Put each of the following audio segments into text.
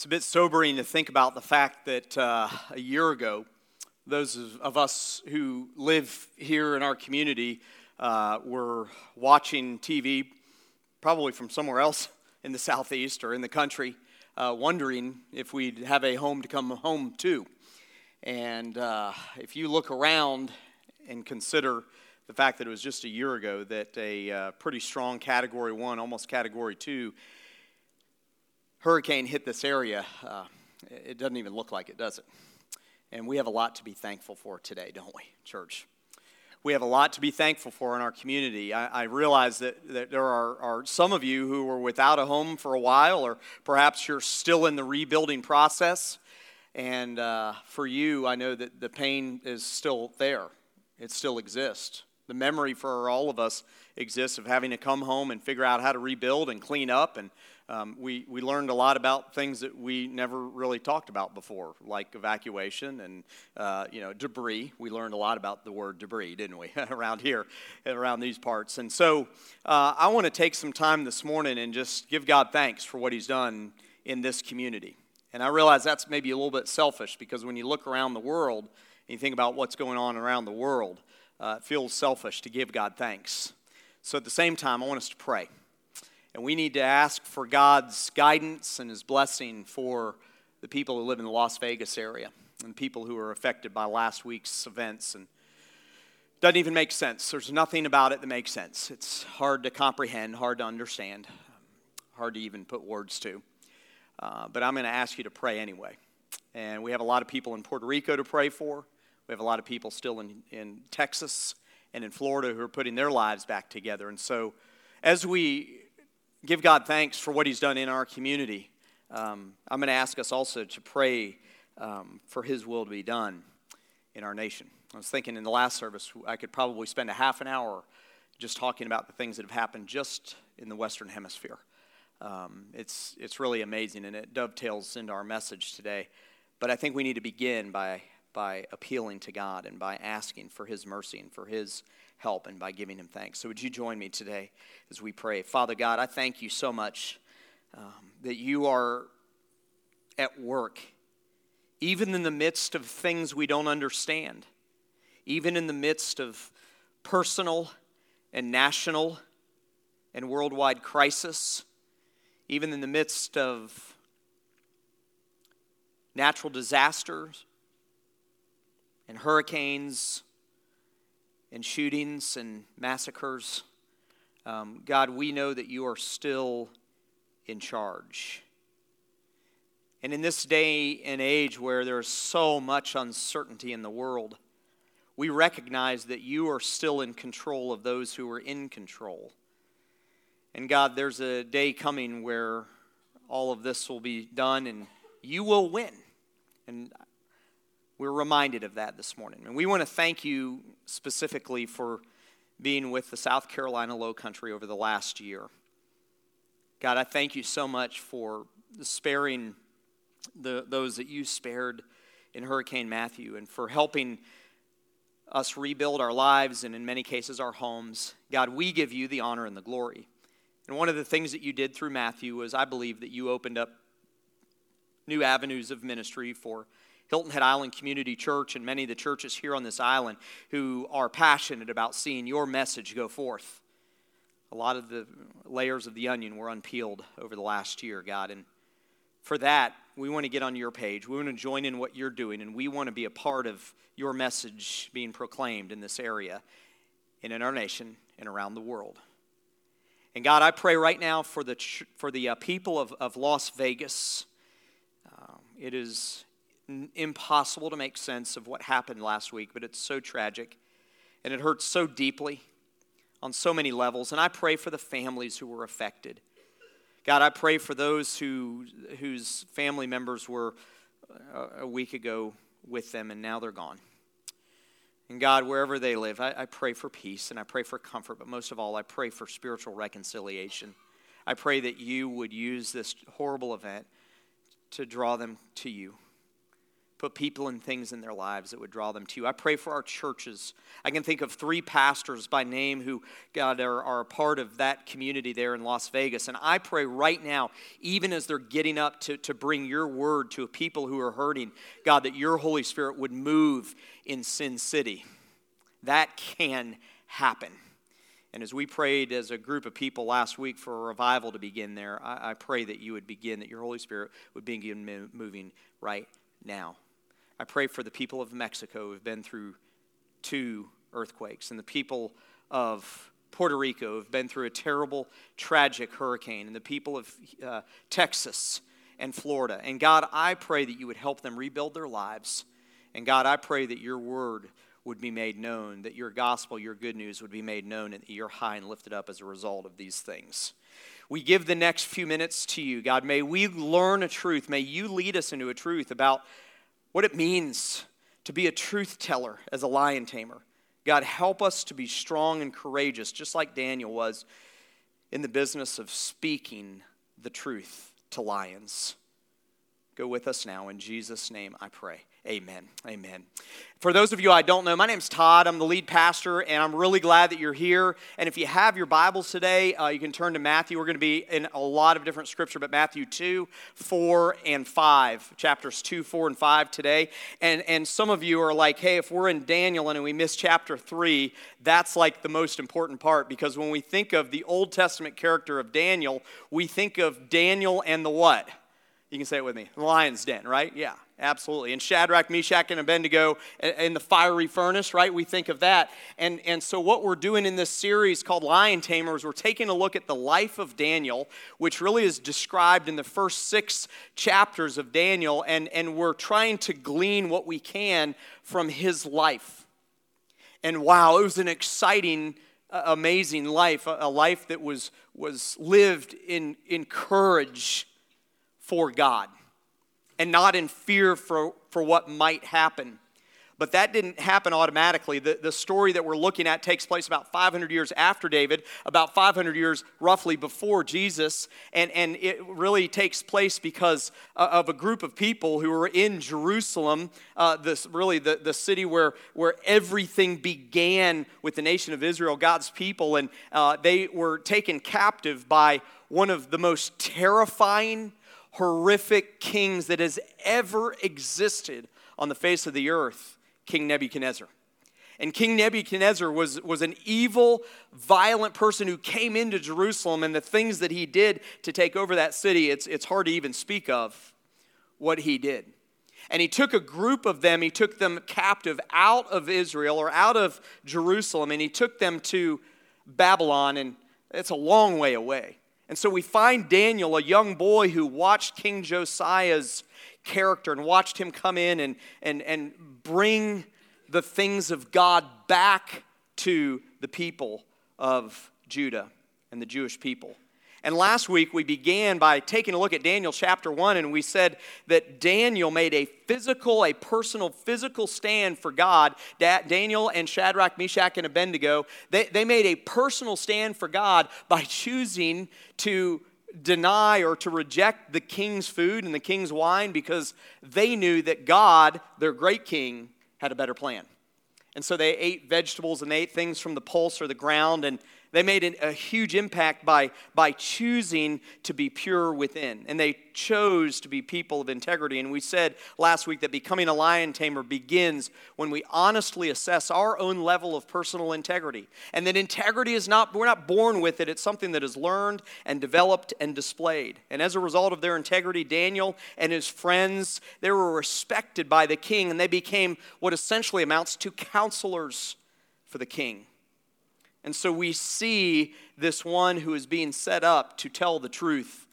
It's a bit sobering to think about the fact that uh, a year ago, those of us who live here in our community uh, were watching TV, probably from somewhere else in the southeast or in the country, uh, wondering if we'd have a home to come home to. And uh, if you look around and consider the fact that it was just a year ago that a uh, pretty strong Category 1, almost Category 2, hurricane hit this area, uh, it doesn't even look like it, does it? And we have a lot to be thankful for today, don't we, church? We have a lot to be thankful for in our community. I, I realize that, that there are, are some of you who were without a home for a while, or perhaps you're still in the rebuilding process. And uh, for you, I know that the pain is still there, it still exists. The memory for all of us exists of having to come home and figure out how to rebuild and clean up and um, we, we learned a lot about things that we never really talked about before, like evacuation and uh, you know debris. We learned a lot about the word debris, didn't we, around here, around these parts. And so uh, I want to take some time this morning and just give God thanks for what He's done in this community. And I realize that's maybe a little bit selfish because when you look around the world and you think about what's going on around the world, uh, it feels selfish to give God thanks. So at the same time, I want us to pray. And we need to ask for God's guidance and His blessing for the people who live in the Las Vegas area and people who are affected by last week's events. And it doesn't even make sense. There's nothing about it that makes sense. It's hard to comprehend, hard to understand, hard to even put words to. Uh, but I'm going to ask you to pray anyway. And we have a lot of people in Puerto Rico to pray for. We have a lot of people still in, in Texas and in Florida who are putting their lives back together. And so, as we give God thanks for what He's done in our community. Um, I'm going to ask us also to pray um, for His will to be done in our nation. I was thinking in the last service, I could probably spend a half an hour just talking about the things that have happened just in the Western Hemisphere. Um, it's, it's really amazing, and it dovetails into our message today. But I think we need to begin by, by appealing to God and by asking for His mercy and for His help and by giving him thanks. So, would you join me today as we pray? Father God, I thank you so much um, that you are at work, even in the midst of things we don't understand, even in the midst of personal and national and worldwide crisis, even in the midst of natural disasters and hurricanes and shootings and massacres. Um, God, we know that you are still in charge. And in this day and age where there's so much uncertainty in the world, we recognize that you are still in control of those who are in control. And God, there's a day coming where all of this will be done and you will win. And we're reminded of that this morning. And we want to thank you specifically for being with the South Carolina Low Country over the last year. God, I thank you so much for sparing the, those that you spared in Hurricane Matthew and for helping us rebuild our lives and, in many cases, our homes. God, we give you the honor and the glory. And one of the things that you did through Matthew was, I believe, that you opened up new avenues of ministry for Hilton Head Island Community Church and many of the churches here on this island who are passionate about seeing your message go forth. A lot of the layers of the onion were unpeeled over the last year, God. And for that, we want to get on your page. We want to join in what you're doing, and we want to be a part of your message being proclaimed in this area and in our nation and around the world. And God, I pray right now for the, for the uh, people of, of Las Vegas. Uh, it is impossible to make sense of what happened last week, but it's so tragic and it hurts so deeply on so many levels. And I pray for the families who were affected. God, I pray for those who, whose family members were uh, a week ago with them and now they're gone. And God, wherever they live, I, I pray for peace and I pray for comfort, but most of all, I pray for spiritual reconciliation. I pray that you would use this horrible event to draw them to you put people and things in their lives that would draw them to you. I pray for our churches. I can think of three pastors by name who, God, are, are a part of that community there in Las Vegas. And I pray right now, even as they're getting up to, to bring your word to people who are hurting, God, that your Holy Spirit would move in Sin City. That can happen. And as we prayed as a group of people last week for a revival to begin there, I, I pray that you would begin, that your Holy Spirit would begin moving right now. I pray for the people of Mexico who have been through two earthquakes and the people of Puerto Rico who have been through a terrible, tragic hurricane, and the people of uh, Texas and Florida. And God, I pray that you would help them rebuild their lives. And God, I pray that your word would be made known, that your gospel, your good news would be made known, and that you're high and lifted up as a result of these things. We give the next few minutes to you, God. May we learn a truth. May you lead us into a truth about what it means to be a truth teller as a lion tamer. God, help us to be strong and courageous, just like Daniel was in the business of speaking the truth to lions. Go with us now. In Jesus' name, I pray. Amen. Amen. For those of you I don't know, my name's Todd. I'm the lead pastor, and I'm really glad that you're here. And if you have your Bibles today, uh, you can turn to Matthew. We're going to be in a lot of different scripture, but Matthew 2, 4, and 5, chapters 2, 4, and 5 today. And, and some of you are like, hey, if we're in Daniel and we miss chapter 3, that's like the most important part because when we think of the Old Testament character of Daniel, we think of Daniel and the what? You can say it with me. The lion's den, right? Yeah, absolutely. And Shadrach, Meshach, and Abednego in the fiery furnace, right? We think of that. And, and so, what we're doing in this series called Lion Tamers, we're taking a look at the life of Daniel, which really is described in the first six chapters of Daniel. And, and we're trying to glean what we can from his life. And wow, it was an exciting, uh, amazing life, a life that was, was lived in, in courage for God and not in fear for, for what might happen. But that didn't happen automatically. The, the story that we're looking at takes place about 500 years after David, about 500 years roughly before Jesus. And, and it really takes place because uh, of a group of people who were in Jerusalem, uh, this, really the, the city where, where everything began with the nation of Israel, God's people. And uh, they were taken captive by one of the most terrifying horrific kings that has ever existed on the face of the earth, King Nebuchadnezzar. And King Nebuchadnezzar was, was an evil, violent person who came into Jerusalem, and the things that he did to take over that city, it's, it's hard to even speak of what he did. And he took a group of them, he took them captive out of Israel or out of Jerusalem, and he took them to Babylon, and it's a long way away. And so we find Daniel, a young boy who watched King Josiah's character and watched him come in and, and, and bring the things of God back to the people of Judah and the Jewish people. And last week we began by taking a look at Daniel chapter 1, and we said that Daniel made a physical, a personal, physical stand for God. Daniel and Shadrach, Meshach, and Abednego, they, they made a personal stand for God by choosing to deny or to reject the king's food and the king's wine because they knew that God, their great king, had a better plan. And so they ate vegetables and they ate things from the pulse or the ground and they made a huge impact by, by choosing to be pure within. And they chose to be people of integrity. And we said last week that becoming a lion tamer begins when we honestly assess our own level of personal integrity. And that integrity is not, we're not born with it, it's something that is learned and developed and displayed. And as a result of their integrity, Daniel and his friends, they were respected by the king and they became what essentially amounts to counselors for the king. And so we see this one who is being set up to tell the truth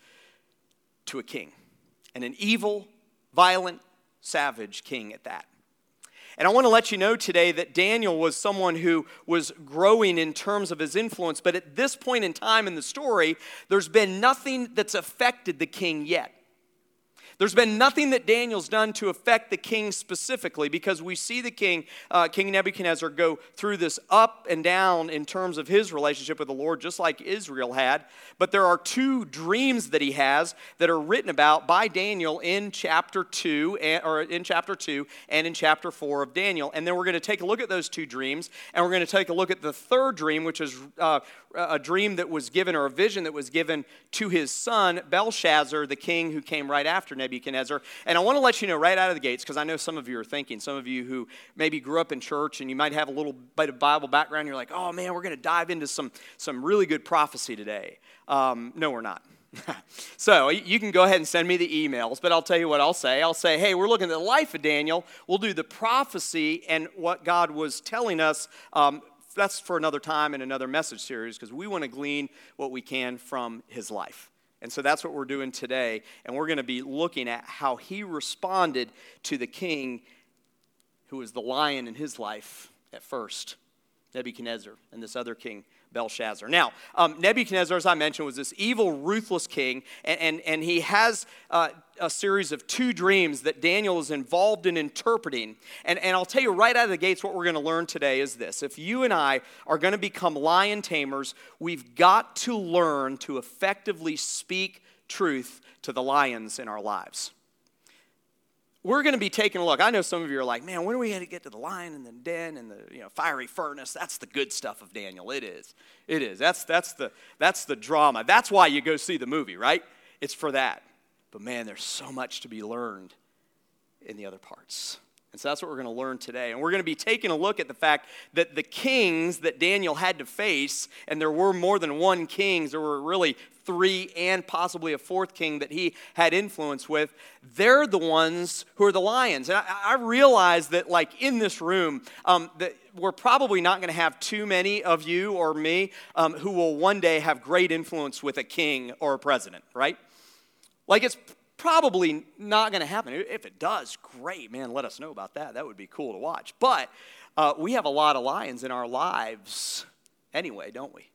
to a king, and an evil, violent, savage king at that. And I want to let you know today that Daniel was someone who was growing in terms of his influence, but at this point in time in the story, there's been nothing that's affected the king yet. There's been nothing that Daniel's done to affect the king specifically because we see the king, uh, King Nebuchadnezzar, go through this up and down in terms of his relationship with the Lord, just like Israel had. But there are two dreams that he has that are written about by Daniel in chapter 2, and, or in chapter 2 and in chapter 4 of Daniel. And then we're going to take a look at those two dreams, and we're going to take a look at the third dream, which is uh, a dream that was given or a vision that was given to his son, Belshazzar, the king who came right after Nebuchadnezzar. Nebuchadnezzar. And I want to let you know right out of the gates, because I know some of you are thinking, some of you who maybe grew up in church and you might have a little bit of Bible background, you're like, oh man, we're going to dive into some, some really good prophecy today. Um, no, we're not. so you can go ahead and send me the emails, but I'll tell you what I'll say. I'll say, hey, we're looking at the life of Daniel. We'll do the prophecy and what God was telling us. Um, that's for another time in another message series because we want to glean what we can from his life. And so that's what we're doing today. And we're going to be looking at how he responded to the king who was the lion in his life at first, Nebuchadnezzar, and this other king, Belshazzar. Now, um, Nebuchadnezzar, as I mentioned, was this evil, ruthless king, and, and, and he has uh, a series of two dreams that Daniel is involved in interpreting. And, and I'll tell you right out of the gates what we're going to learn today is this. If you and I are going to become lion tamers, we've got to learn to effectively speak truth to the lions in our lives we're going to be taking a look. I know some of you are like, man, when are we going to get to the lion and the den and the you know, fiery furnace? That's the good stuff of Daniel. It is. It is. That's, that's, the, that's the drama. That's why you go see the movie, right? It's for that. But man, there's so much to be learned in the other parts. And so that's what we're going to learn today. And we're going to be taking a look at the fact that the kings that Daniel had to face, and there were more than one kings, there were really three and possibly a fourth king that he had influence with, they're the ones who are the lions. And I, I realize that, like in this room, um, that we're probably not going to have too many of you or me um, who will one day have great influence with a king or a president, right? Like it's probably not going to happen. If it does, great, man, let us know about that. That would be cool to watch. But uh, we have a lot of lions in our lives anyway, don't we?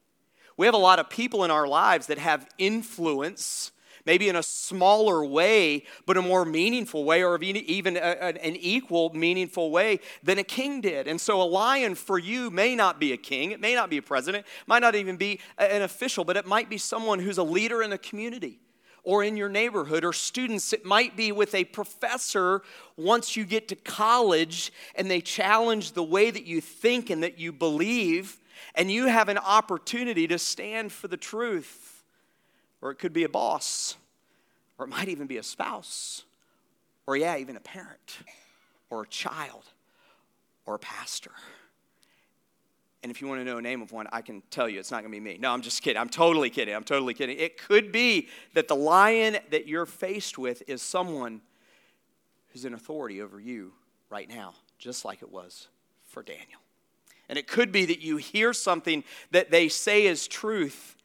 We have a lot of people in our lives that have influence, maybe in a smaller way, but a more meaningful way, or even an equal meaningful way than a king did. And so, a lion for you may not be a king, it may not be a president, might not even be an official, but it might be someone who's a leader in the community or in your neighborhood, or students. It might be with a professor once you get to college and they challenge the way that you think and that you believe, and you have an opportunity to stand for the truth. Or it could be a boss, or it might even be a spouse, or yeah, even a parent, or a child, or a pastor. And if you want to know a name of one, I can tell you it's not going to be me. No, I'm just kidding. I'm totally kidding. I'm totally kidding. It could be that the lion that you're faced with is someone who's in authority over you right now, just like it was for Daniel. And it could be that you hear something that they say is truth,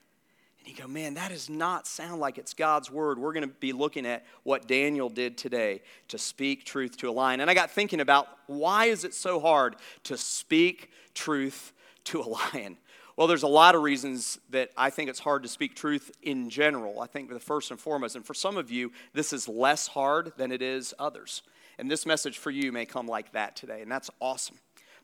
and you go, man, that does not sound like it's God's word. We're going to be looking at what Daniel did today to speak truth to a lion. And I got thinking about why is it so hard to speak truth to a lion? Well, there's a lot of reasons that I think it's hard to speak truth in general. I think the first and foremost, and for some of you, this is less hard than it is others. And this message for you may come like that today, and that's awesome.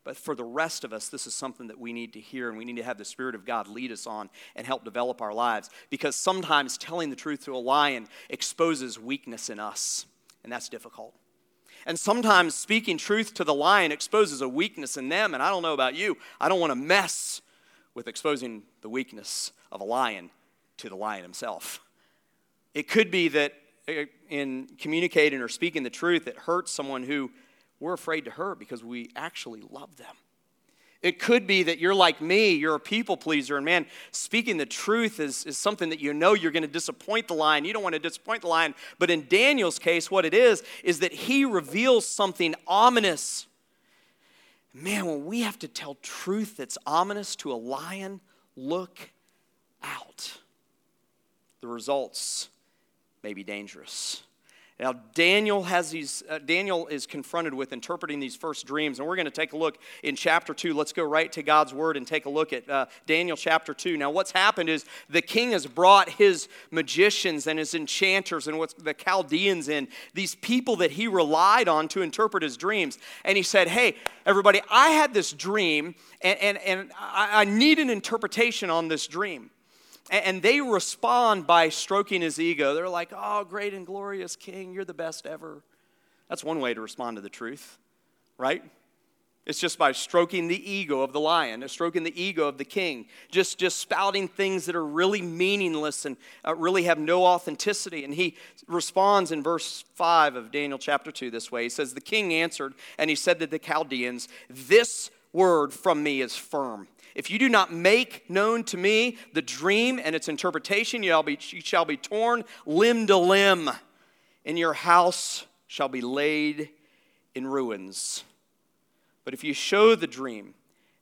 But for the rest of us, this is something that we need to hear, and we need to have the Spirit of God lead us on and help develop our lives. Because sometimes telling the truth to a lion exposes weakness in us, and that's difficult. And sometimes speaking truth to the lion exposes a weakness in them. And I don't know about you, I don't want to mess with exposing the weakness of a lion to the lion himself. It could be that uh, in communicating or speaking the truth, it hurts someone who we're afraid to hurt because we actually love them. It could be that you're like me, you're a people pleaser, and man, speaking the truth is, is something that you know you're going to disappoint the lion. You don't want to disappoint the lion. But in Daniel's case, what it is, is that he reveals something ominous. Man, when we have to tell truth that's ominous to a lion, look out. The results may be dangerous. Now, Daniel has these, uh, Daniel is confronted with interpreting these first dreams, and we're going to take a look in chapter 2. Let's go right to God's word and take a look at uh, Daniel chapter 2. Now, what's happened is the king has brought his magicians and his enchanters and what's the Chaldeans in, these people that he relied on to interpret his dreams. And he said, Hey, everybody, I had this dream, and, and, and I, I need an interpretation on this dream. And they respond by stroking his ego. They're like, oh, great and glorious king, you're the best ever. That's one way to respond to the truth, right? It's just by stroking the ego of the lion, stroking the ego of the king, just, just spouting things that are really meaningless and uh, really have no authenticity. And he responds in verse 5 of Daniel chapter 2 this way He says, The king answered, and he said to the Chaldeans, This word from me is firm. If you do not make known to me the dream and its interpretation, you shall be, you shall be torn limb to limb, and your house shall be laid in ruins. But if you show the dream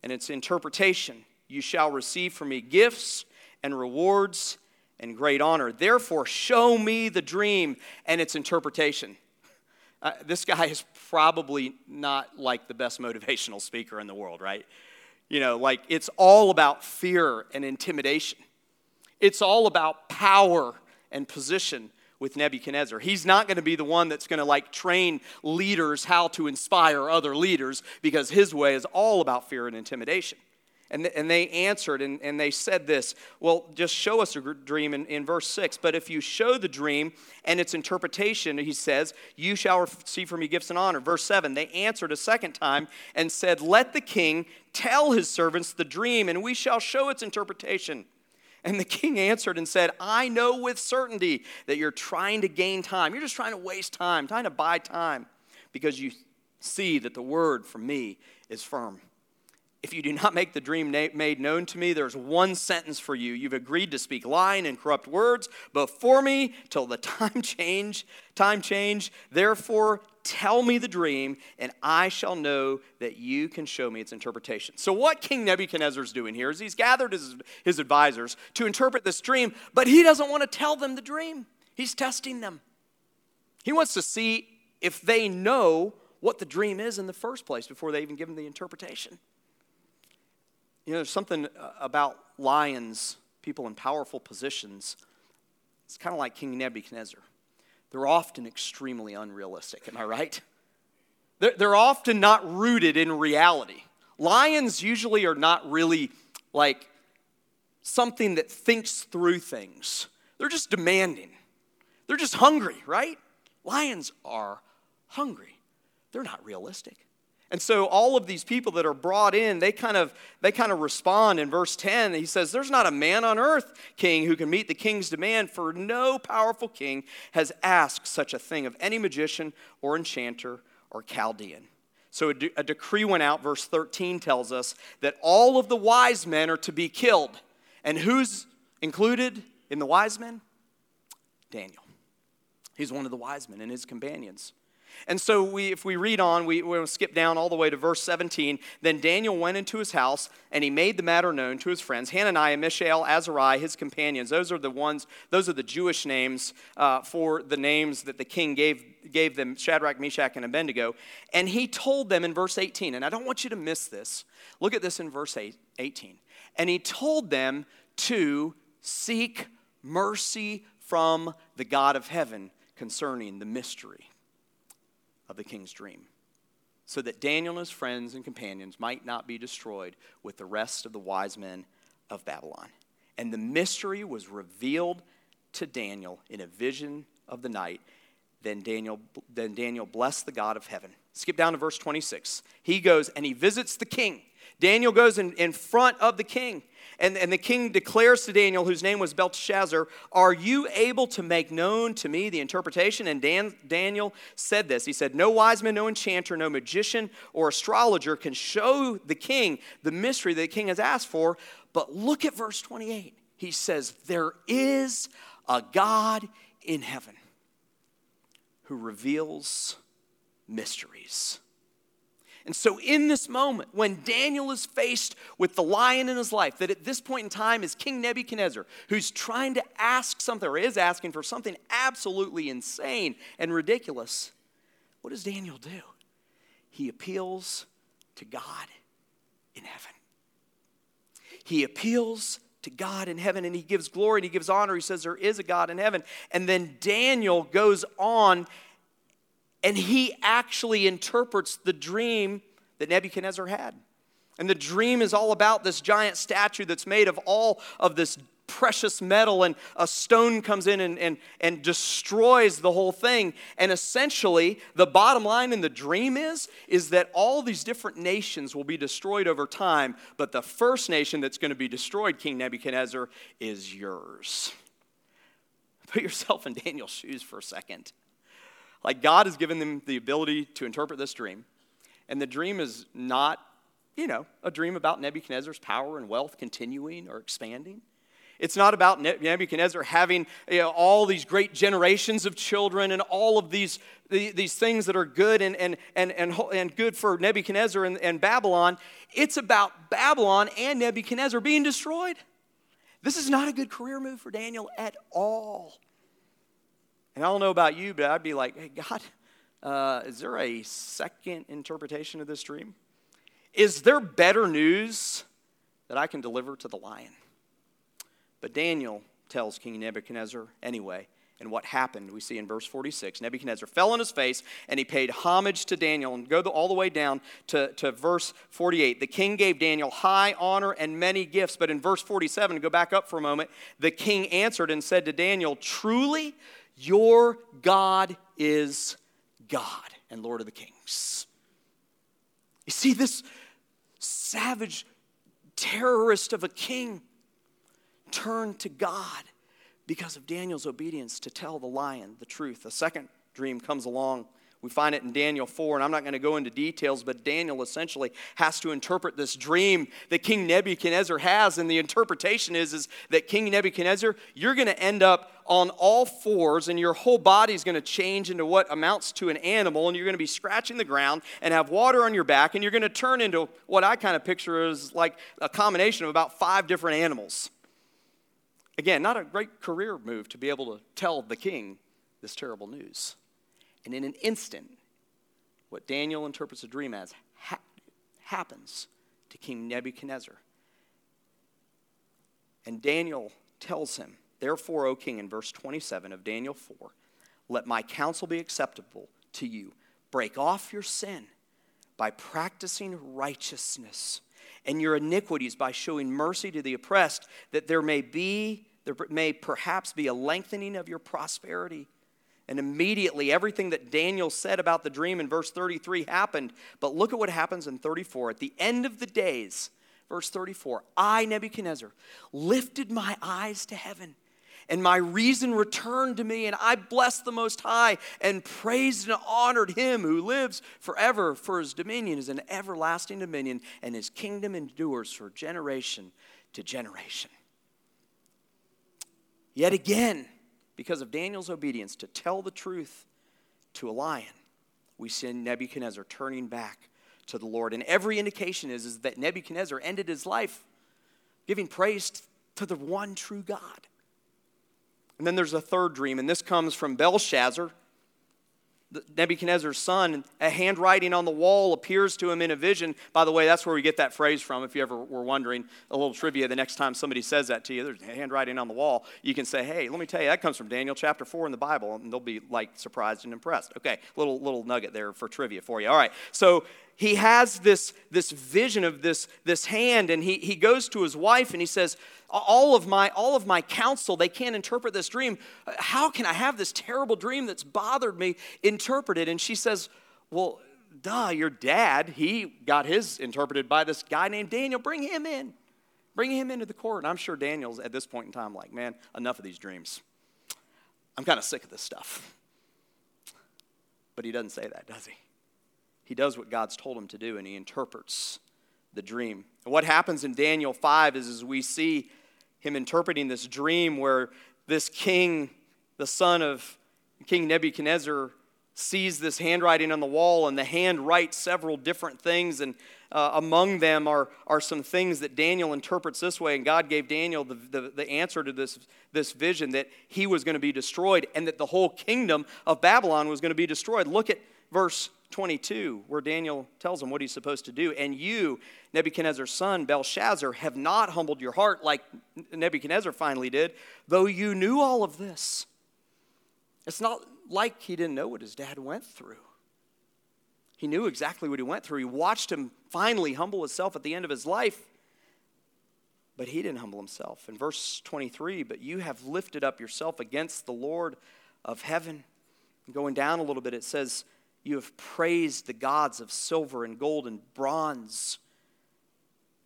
and its interpretation, you shall receive from me gifts and rewards and great honor. Therefore, show me the dream and its interpretation. Uh, this guy is probably not like the best motivational speaker in the world, right? You know, like it's all about fear and intimidation. It's all about power and position with Nebuchadnezzar. He's not going to be the one that's going to like train leaders how to inspire other leaders because his way is all about fear and intimidation. And, and they answered and, and they said this Well, just show us a dream in, in verse 6. But if you show the dream and its interpretation, he says, you shall receive from me gifts and honor. Verse 7 They answered a second time and said, Let the king tell his servants the dream, and we shall show its interpretation. And the king answered and said, I know with certainty that you're trying to gain time. You're just trying to waste time, trying to buy time, because you see that the word from me is firm. If you do not make the dream made known to me, there's one sentence for you. You've agreed to speak lying and corrupt words before me till the time change, time change. Therefore, tell me the dream, and I shall know that you can show me its interpretation. So, what King Nebuchadnezzar is doing here is he's gathered his, his advisors to interpret this dream, but he doesn't want to tell them the dream. He's testing them. He wants to see if they know what the dream is in the first place before they even give him the interpretation. You know, there's something uh, about lions, people in powerful positions. It's kind of like King Nebuchadnezzar. They're often extremely unrealistic, am I right? They're, they're often not rooted in reality. Lions usually are not really like something that thinks through things, they're just demanding. They're just hungry, right? Lions are hungry, they're not realistic. And so all of these people that are brought in, they kind of they kind of respond in verse 10. He says, "There's not a man on earth, king, who can meet the king's demand, for no powerful king has asked such a thing of any magician or enchanter or Chaldean." So a, de- a decree went out, verse 13 tells us that all of the wise men are to be killed. And who's included in the wise men? Daniel. He's one of the wise men and his companions. And so, we, if we read on, we, we'll skip down all the way to verse 17. Then Daniel went into his house, and he made the matter known to his friends Hananiah, Mishael, Azariah, his companions. Those are the ones, those are the Jewish names uh, for the names that the king gave, gave them Shadrach, Meshach, and Abednego. And he told them in verse 18, and I don't want you to miss this. Look at this in verse 18. And he told them to seek mercy from the God of heaven concerning the mystery of the king's dream, so that Daniel and his friends and companions might not be destroyed with the rest of the wise men of Babylon. And the mystery was revealed to Daniel in a vision of the night. Then Daniel, then Daniel blessed the God of heaven. Skip down to verse 26. He goes and he visits the king. Daniel goes in, in front of the king and, and the king declares to Daniel, whose name was Belteshazzar, Are you able to make known to me the interpretation? And Dan, Daniel said this He said, No wise man, no enchanter, no magician or astrologer can show the king the mystery that the king has asked for. But look at verse 28. He says, There is a God in heaven who reveals mysteries. And so, in this moment, when Daniel is faced with the lion in his life, that at this point in time is King Nebuchadnezzar, who's trying to ask something or is asking for something absolutely insane and ridiculous, what does Daniel do? He appeals to God in heaven. He appeals to God in heaven and he gives glory and he gives honor. He says there is a God in heaven. And then Daniel goes on and he actually interprets the dream that Nebuchadnezzar had. And the dream is all about this giant statue that's made of all of this precious metal, and a stone comes in and, and, and destroys the whole thing. And essentially, the bottom line in the dream is, is that all these different nations will be destroyed over time, but the first nation that's going to be destroyed, King Nebuchadnezzar, is yours. Put yourself in Daniel's shoes for a second. Like God has given them the ability to interpret this dream. And the dream is not, you know, a dream about Nebuchadnezzar's power and wealth continuing or expanding. It's not about Nebuchadnezzar having you know, all these great generations of children and all of these, these things that are good and, and, and, and, and good for Nebuchadnezzar and, and Babylon. It's about Babylon and Nebuchadnezzar being destroyed. This is not a good career move for Daniel at all. And I don't know about you, but I'd be like, hey, God, uh, is there a second interpretation of this dream? Is there better news that I can deliver to the lion? But Daniel tells King Nebuchadnezzar anyway. And what happened, we see in verse 46. Nebuchadnezzar fell on his face and he paid homage to Daniel. And go the, all the way down to, to verse 48. The king gave Daniel high honor and many gifts. But in verse 47, go back up for a moment, the king answered and said to Daniel, Truly, your God is God and Lord of the kings. You see, this savage terrorist of a king turned to God because of Daniel's obedience to tell the lion the truth. A second dream comes along we find it in Daniel 4, and I'm not going to go into details, but Daniel essentially has to interpret this dream that King Nebuchadnezzar has. And the interpretation is, is that King Nebuchadnezzar, you're going to end up on all fours, and your whole body is going to change into what amounts to an animal, and you're going to be scratching the ground and have water on your back, and you're going to turn into what I kind of picture as like a combination of about five different animals. Again, not a great career move to be able to tell the king this terrible news. And in an instant, what Daniel interprets a dream as ha- happens to King Nebuchadnezzar. And Daniel tells him, Therefore, O king, in verse 27 of Daniel 4, let my counsel be acceptable to you. Break off your sin by practicing righteousness and your iniquities by showing mercy to the oppressed, that there may be, there may perhaps be a lengthening of your prosperity and immediately, everything that Daniel said about the dream in verse 33 happened. But look at what happens in 34. At the end of the days, verse 34, I, Nebuchadnezzar, lifted my eyes to heaven, and my reason returned to me, and I blessed the Most High, and praised and honored him who lives forever, for his dominion is an everlasting dominion, and his kingdom endures for generation to generation. Yet again, because of Daniel's obedience to tell the truth to a lion, we see Nebuchadnezzar turning back to the Lord. And every indication is, is that Nebuchadnezzar ended his life giving praise to the one true God. And then there's a third dream, and this comes from Belshazzar, Nebuchadnezzar's son, a handwriting on the wall appears to him in a vision. By the way, that's where we get that phrase from, if you ever were wondering. A little trivia the next time somebody says that to you, there's a handwriting on the wall, you can say, hey, let me tell you, that comes from Daniel chapter 4 in the Bible, and they'll be like surprised and impressed. Okay, little, little nugget there for trivia for you. All right, so he has this, this vision of this, this hand, and he, he goes to his wife and he says, all of my all of my counsel they can't interpret this dream. How can i have this terrible dream that's bothered me interpreted and she says well duh your dad he got his interpreted by this guy named daniel. Bring him in. Bring him into the court. And i'm sure daniel's at this point in time like man enough of these dreams. I'm kind of sick of this stuff. But he doesn't say that does he he does what god's told him to do and he interprets the dream. And what happens in Daniel 5 is as we see him interpreting this dream where this king, the son of King Nebuchadnezzar, sees this handwriting on the wall, and the hand writes several different things. And uh, among them are, are some things that Daniel interprets this way. And God gave Daniel the, the, the answer to this, this vision that he was going to be destroyed and that the whole kingdom of Babylon was going to be destroyed. Look at verse 22, where Daniel tells him what he's supposed to do. And you, Nebuchadnezzar's son, Belshazzar, have not humbled your heart like Nebuchadnezzar finally did, though you knew all of this. It's not like he didn't know what his dad went through. He knew exactly what he went through. He watched him finally humble himself at the end of his life, but he didn't humble himself. In verse 23, but you have lifted up yourself against the Lord of heaven. Going down a little bit, it says, You have praised the gods of silver and gold and bronze,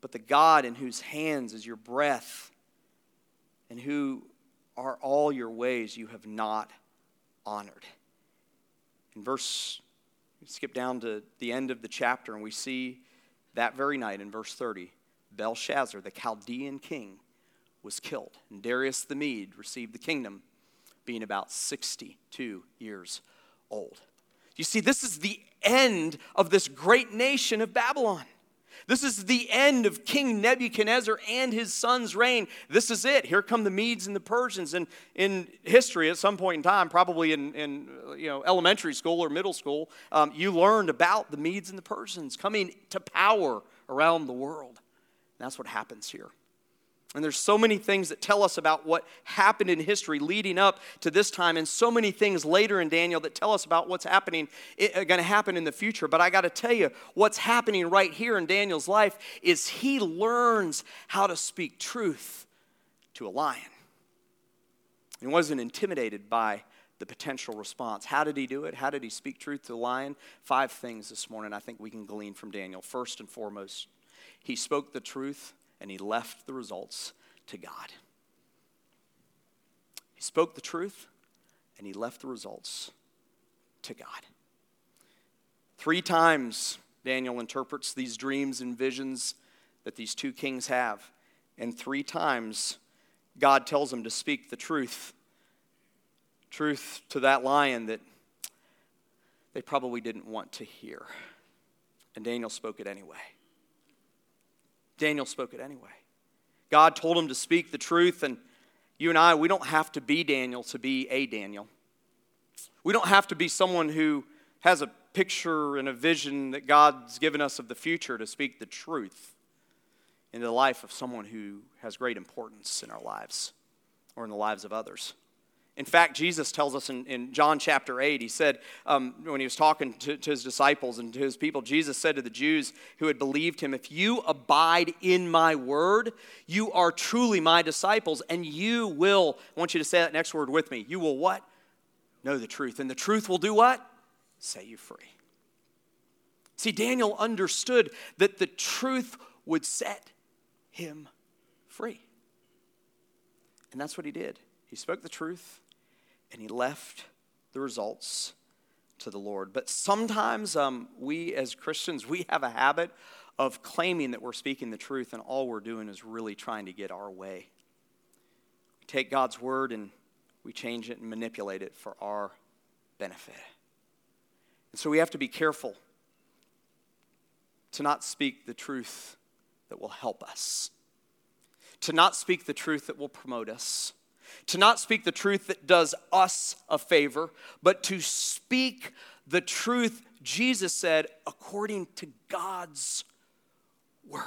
but the God in whose hands is your breath and who are all your ways you have not honored. In verse, skip down to the end of the chapter, and we see that very night in verse 30, Belshazzar, the Chaldean king, was killed, and Darius the Mede received the kingdom, being about 62 years old. You see, this is the end of this great nation of Babylon. This is the end of King Nebuchadnezzar and his son's reign. This is it. Here come the Medes and the Persians. And in history, at some point in time, probably in, in you know, elementary school or middle school, um, you learned about the Medes and the Persians coming to power around the world. And that's what happens here. And there's so many things that tell us about what happened in history leading up to this time, and so many things later in Daniel that tell us about what's happening, uh, going to happen in the future. But I got to tell you, what's happening right here in Daniel's life is he learns how to speak truth to a lion. He wasn't intimidated by the potential response. How did he do it? How did he speak truth to the lion? Five things this morning I think we can glean from Daniel. First and foremost, he spoke the truth and he left the results to God. He spoke the truth and he left the results to God. Three times Daniel interprets these dreams and visions that these two kings have, and three times God tells him to speak the truth. Truth to that lion that they probably didn't want to hear. And Daniel spoke it anyway. Daniel spoke it anyway. God told him to speak the truth, and you and I, we don't have to be Daniel to be a Daniel. We don't have to be someone who has a picture and a vision that God's given us of the future to speak the truth into the life of someone who has great importance in our lives or in the lives of others. In fact, Jesus tells us in, in John chapter 8, he said, um, when he was talking to, to his disciples and to his people, Jesus said to the Jews who had believed him, If you abide in my word, you are truly my disciples, and you will, I want you to say that next word with me, you will what? Know the truth. And the truth will do what? Set you free. See, Daniel understood that the truth would set him free. And that's what he did. He spoke the truth and he left the results to the Lord. But sometimes um, we as Christians, we have a habit of claiming that we're speaking the truth, and all we're doing is really trying to get our way. We take God's word and we change it and manipulate it for our benefit. And so we have to be careful to not speak the truth that will help us, to not speak the truth that will promote us to not speak the truth that does us a favor, but to speak the truth, Jesus said, according to God's word.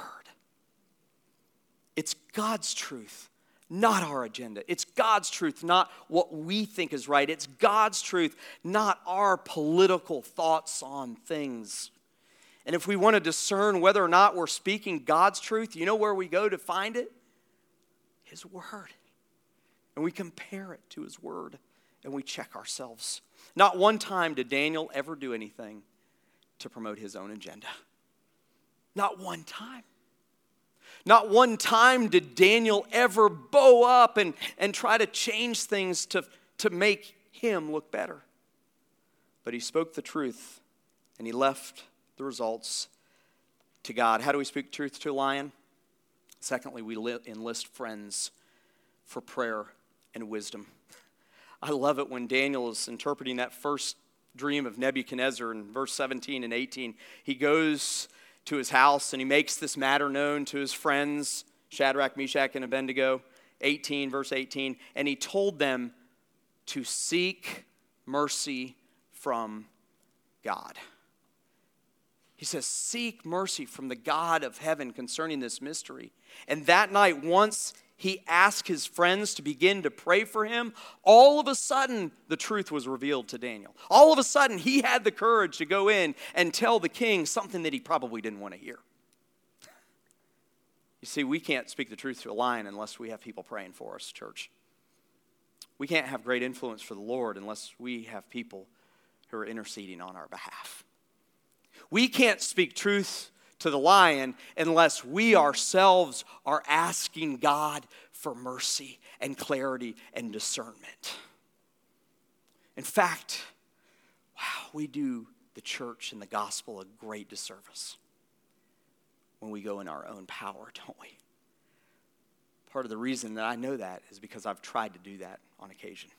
It's God's truth, not our agenda. It's God's truth, not what we think is right. It's God's truth, not our political thoughts on things. And if we want to discern whether or not we're speaking God's truth, you know where we go to find it? His Word and we compare it to his word and we check ourselves. Not one time did Daniel ever do anything to promote his own agenda. Not one time. Not one time did Daniel ever bow up and, and try to change things to, to make him look better. But he spoke the truth and he left the results to God. How do we speak truth to a lion? Secondly, we enlist friends for prayer and wisdom. I love it when Daniel is interpreting that first dream of Nebuchadnezzar in verse 17 and 18. He goes to his house and he makes this matter known to his friends, Shadrach, Meshach, and Abednego. 18, verse 18. And he told them to seek mercy from God. He says, Seek mercy from the God of heaven concerning this mystery. And that night, once he asked his friends to begin to pray for him, all of a sudden the truth was revealed to Daniel. All of a sudden he had the courage to go in and tell the king something that he probably didn't want to hear. You see, we can't speak the truth to a lion unless we have people praying for us, church. We can't have great influence for the Lord unless we have people who are interceding on our behalf. We can't speak truth to the lion unless we ourselves are asking God for mercy and clarity and discernment. In fact, wow, we do the church and the gospel a great disservice when we go in our own power, don't we? Part of the reason that I know that is because I've tried to do that on occasion.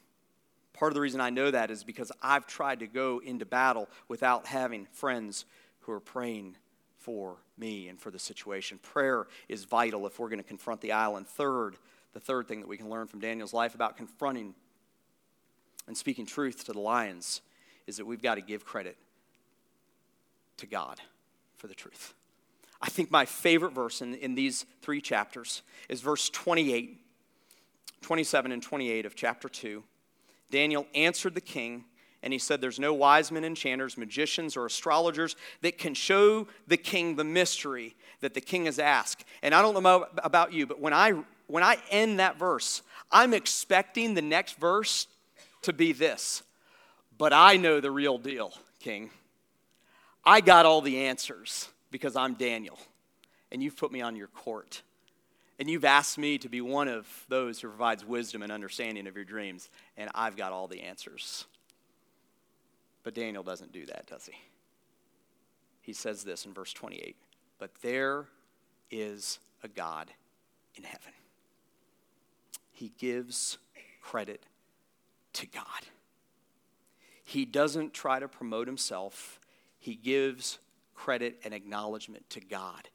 Part of the reason I know that is because I've tried to go into battle without having friends who are praying for me and for the situation. Prayer is vital if we're going to confront the island. Third, the third thing that we can learn from Daniel's life about confronting and speaking truth to the lions is that we've got to give credit to God for the truth. I think my favorite verse in, in these three chapters is verse 28, 27 and 28 of chapter 2. Daniel answered the king and he said, There's no wise men, enchanters, magicians, or astrologers that can show the king the mystery that the king has asked. And I don't know about you, but when I, when I end that verse, I'm expecting the next verse to be this. But I know the real deal, king. I got all the answers because I'm Daniel, and you've put me on your court. And you've asked me to be one of those who provides wisdom and understanding of your dreams, and I've got all the answers. But Daniel doesn't do that, does he? He says this in verse 28 But there is a God in heaven. He gives credit to God. He doesn't try to promote himself, he gives credit and acknowledgement to God.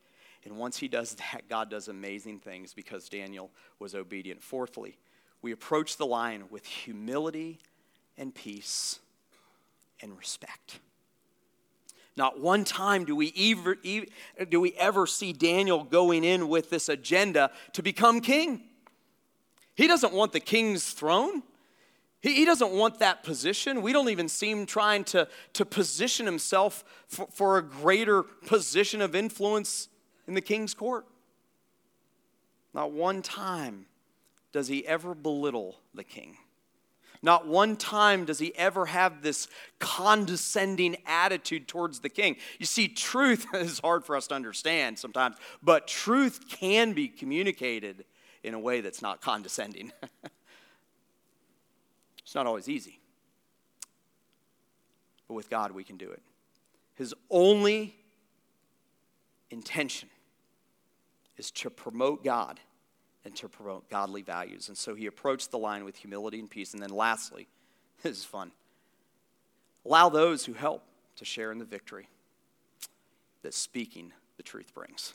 And once he does that, God does amazing things because Daniel was obedient. Fourthly, we approach the lion with humility and peace and respect. Not one time do we, ever, do we ever see Daniel going in with this agenda to become king. He doesn't want the king's throne. He, he doesn't want that position. We don't even see him trying to, to position himself for, for a greater position of influence in the king's court. Not one time does he ever belittle the king. Not one time does he ever have this condescending attitude towards the king. You see, truth is hard for us to understand sometimes, but truth can be communicated in a way that's not condescending. it's not always easy, but with God, we can do it. His only intention is to promote God and to promote godly values. And so he approached the line with humility and peace. And then lastly, this is fun allow those who help to share in the victory that speaking the truth brings.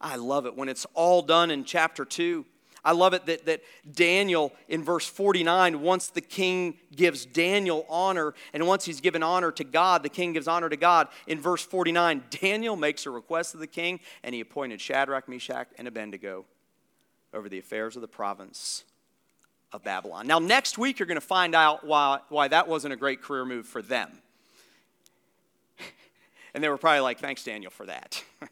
I love it when it's all done in chapter 2. I love it that, that Daniel in verse 49, once the king gives Daniel honor, and once he's given honor to God, the king gives honor to God. In verse 49, Daniel makes a request of the king, and he appointed Shadrach, Meshach, and Abednego over the affairs of the province of Babylon. Now, next week, you're going to find out why, why that wasn't a great career move for them. and they were probably like, thanks, Daniel, for that.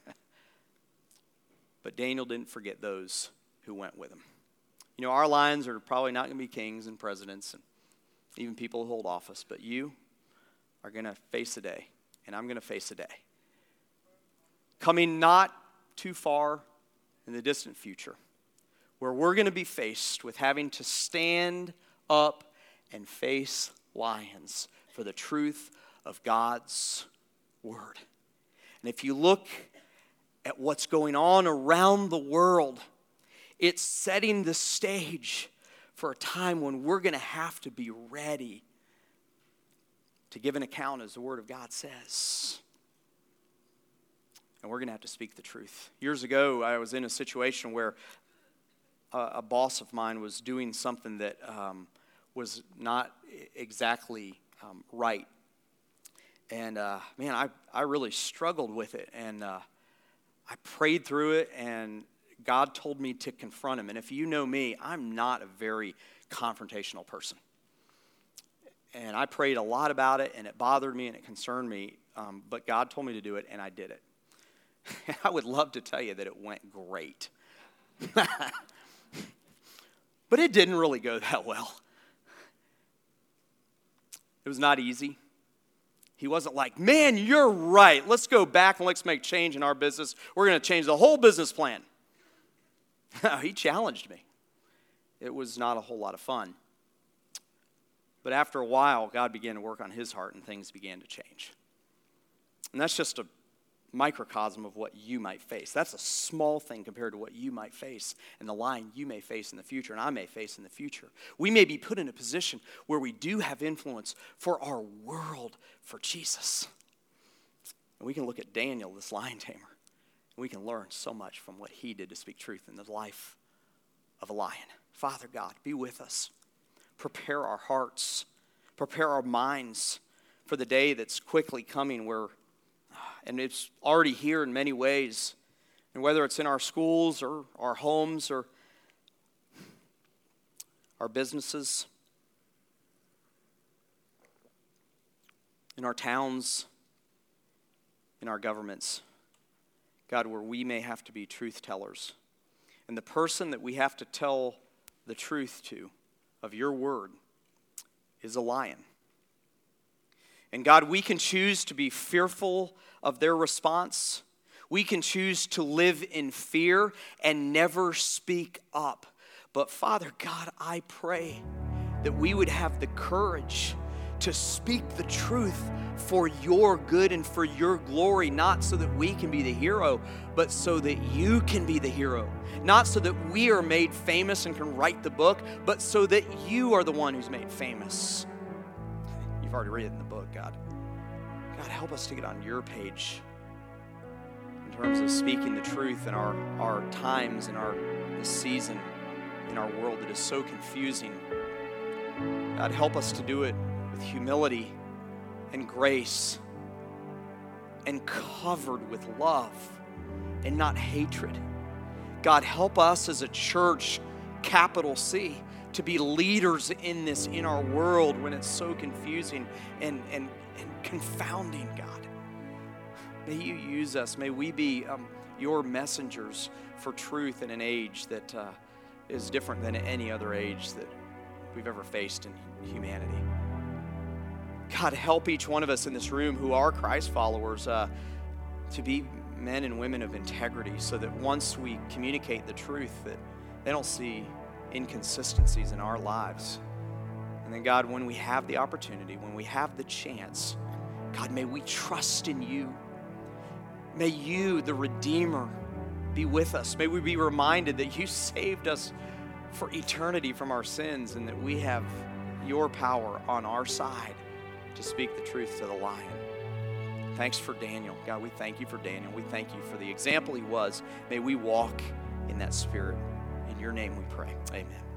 but Daniel didn't forget those who went with him. You know, our lines are probably not going to be kings and presidents and even people who hold office, but you are going to face a day, and I'm going to face a day. Coming not too far in the distant future where we're going to be faced with having to stand up and face lions for the truth of God's word. And if you look at what's going on around the world, it's setting the stage for a time when we're going to have to be ready to give an account as the Word of God says. And we're going to have to speak the truth. Years ago, I was in a situation where a, boss of mine was doing something that um, was not exactly um, right. And uh, man, I, I really struggled with it. And uh, I prayed through it, and God told me to confront him. And if you know me, I'm not a very confrontational person. And I prayed a lot about it, and it bothered me and it concerned me. Um, but God told me to do it, and I did it. I would love to tell you that it went great. but it didn't really go that well. It was not easy. He wasn't like, man, you're right. Let's go back and let's make change in our business. We're going to change the whole business plan. he challenged me. It was not a whole lot of fun. But after a while, God began to work on his heart and things began to change. And that's just a microcosm of what you might face. That's a small thing compared to what you might face and the line you may face in the future and I may face in the future. We may be put in a position where we do have influence for our world for Jesus. And we can look at Daniel, this lion tamer, and we can learn so much from what he did to speak truth in the life of a lion. Father God, be with us. Prepare our hearts, prepare our minds for the day that's quickly coming where and it's already here in many ways. And whether it's in our schools or our homes or our businesses, in our towns, in our governments, God, where we may have to be truth tellers. And the person that we have to tell the truth to of your word is a lion. And God, we can choose to be fearful of their response. We can choose to live in fear and never speak up. But Father God, I pray that we would have the courage to speak the truth for your good and for your glory, not so that we can be the hero, but so that you can be the hero. Not so that we are made famous and can write the book, but so that you are the one who's made famous. You've already written the book, God. God, help us to get on your page in terms of speaking the truth in our, our times, in our this season, in our world that is so confusing. God, help us to do it with humility and grace and covered with love and not hatred. God, help us as a church, capital C, to be leaders in this in our world when it's so confusing and, and and confounding, God. May you use us. May we be um, your messengers for truth in an age that uh, is different than any other age that we've ever faced in humanity. God, help each one of us in this room who are Christ followers uh, to be men and women of integrity so that once we communicate the truth that they don't see inconsistencies in our lives and then, God, when we have the opportunity, when we have the chance, God, may we trust in you. May you, the Redeemer, be with us. May we be reminded that you saved us for eternity from our sins and that we have your power on our side to speak the truth to the lion. Thanks for Daniel. God, we thank you for Daniel. We thank you for the example he was. May we walk in that spirit. In your name we pray. Amen.